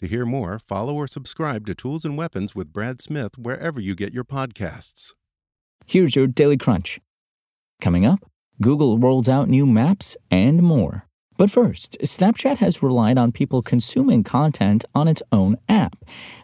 To hear more, follow or subscribe to Tools and Weapons with Brad Smith wherever you get your podcasts. Here's your Daily Crunch. Coming up, Google rolls out new maps and more. But first, Snapchat has relied on people consuming content on its own app.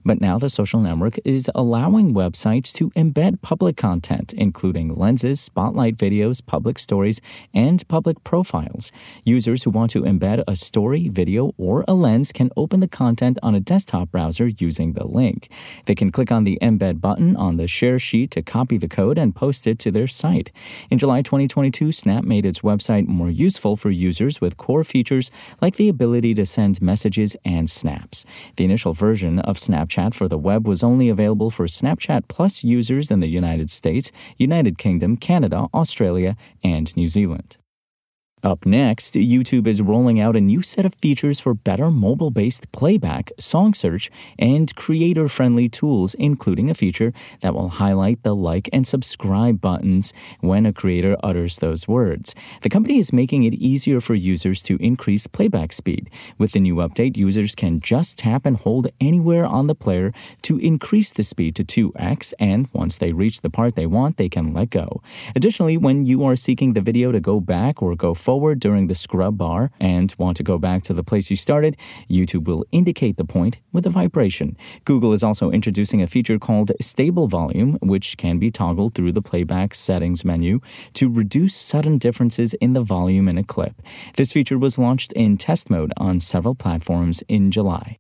But now the social network is allowing websites to embed public content, including lenses, spotlight videos, public stories, and public profiles. Users who want to embed a story, video, or a lens can open the content on a desktop browser using the link. They can click on the embed button on the share sheet to copy the code and post it to their site. In July 2022, Snap made its website more useful for users with core features like the ability to send messages and snaps. The initial version of Snapchat for the web was only available for Snapchat Plus users in the United States, United Kingdom, Canada, Australia, and New Zealand. Up next, YouTube is rolling out a new set of features for better mobile based playback, song search, and creator friendly tools, including a feature that will highlight the like and subscribe buttons when a creator utters those words. The company is making it easier for users to increase playback speed. With the new update, users can just tap and hold anywhere on the player to increase the speed to 2x, and once they reach the part they want, they can let go. Additionally, when you are seeking the video to go back or go forward, forward during the scrub bar and want to go back to the place you started, YouTube will indicate the point with a vibration. Google is also introducing a feature called Stable Volume, which can be toggled through the playback settings menu to reduce sudden differences in the volume in a clip. This feature was launched in test mode on several platforms in July.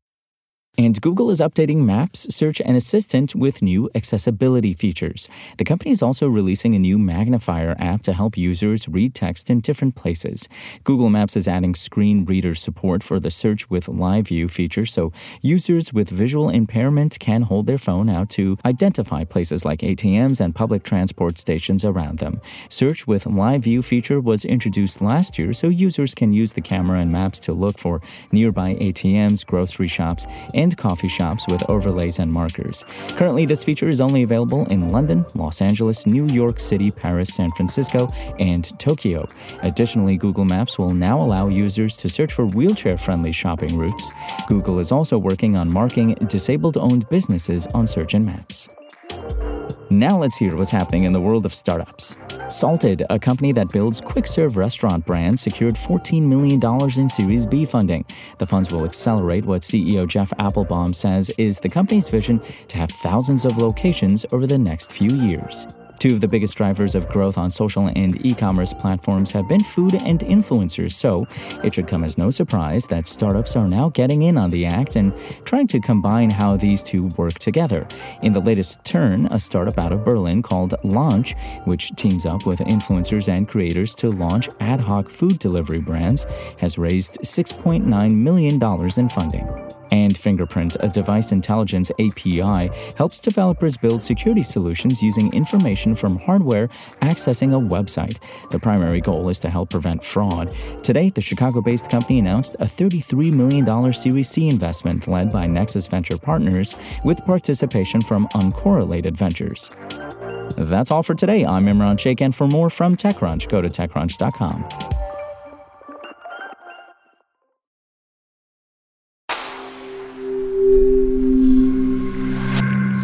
And Google is updating Maps, Search, and Assistant with new accessibility features. The company is also releasing a new magnifier app to help users read text in different places. Google Maps is adding screen reader support for the Search with Live View feature, so users with visual impairment can hold their phone out to identify places like ATMs and public transport stations around them. Search with Live View feature was introduced last year, so users can use the camera and maps to look for nearby ATMs, grocery shops, and and coffee shops with overlays and markers. Currently, this feature is only available in London, Los Angeles, New York City, Paris, San Francisco, and Tokyo. Additionally, Google Maps will now allow users to search for wheelchair friendly shopping routes. Google is also working on marking disabled owned businesses on Search and Maps. Now let's hear what's happening in the world of startups. Salted, a company that builds quick serve restaurant brands, secured $14 million in Series B funding. The funds will accelerate what CEO Jeff Applebaum says is the company's vision to have thousands of locations over the next few years. Two of the biggest drivers of growth on social and e commerce platforms have been food and influencers, so it should come as no surprise that startups are now getting in on the act and trying to combine how these two work together. In the latest turn, a startup out of Berlin called Launch, which teams up with influencers and creators to launch ad hoc food delivery brands, has raised $6.9 million in funding. And Fingerprint, a device intelligence API, helps developers build security solutions using information from hardware accessing a website. The primary goal is to help prevent fraud. Today, the Chicago based company announced a $33 million Series C investment led by Nexus Venture Partners with participation from uncorrelated ventures. That's all for today. I'm Imran Sheikh, and for more from TechCrunch, go to TechCrunch.com.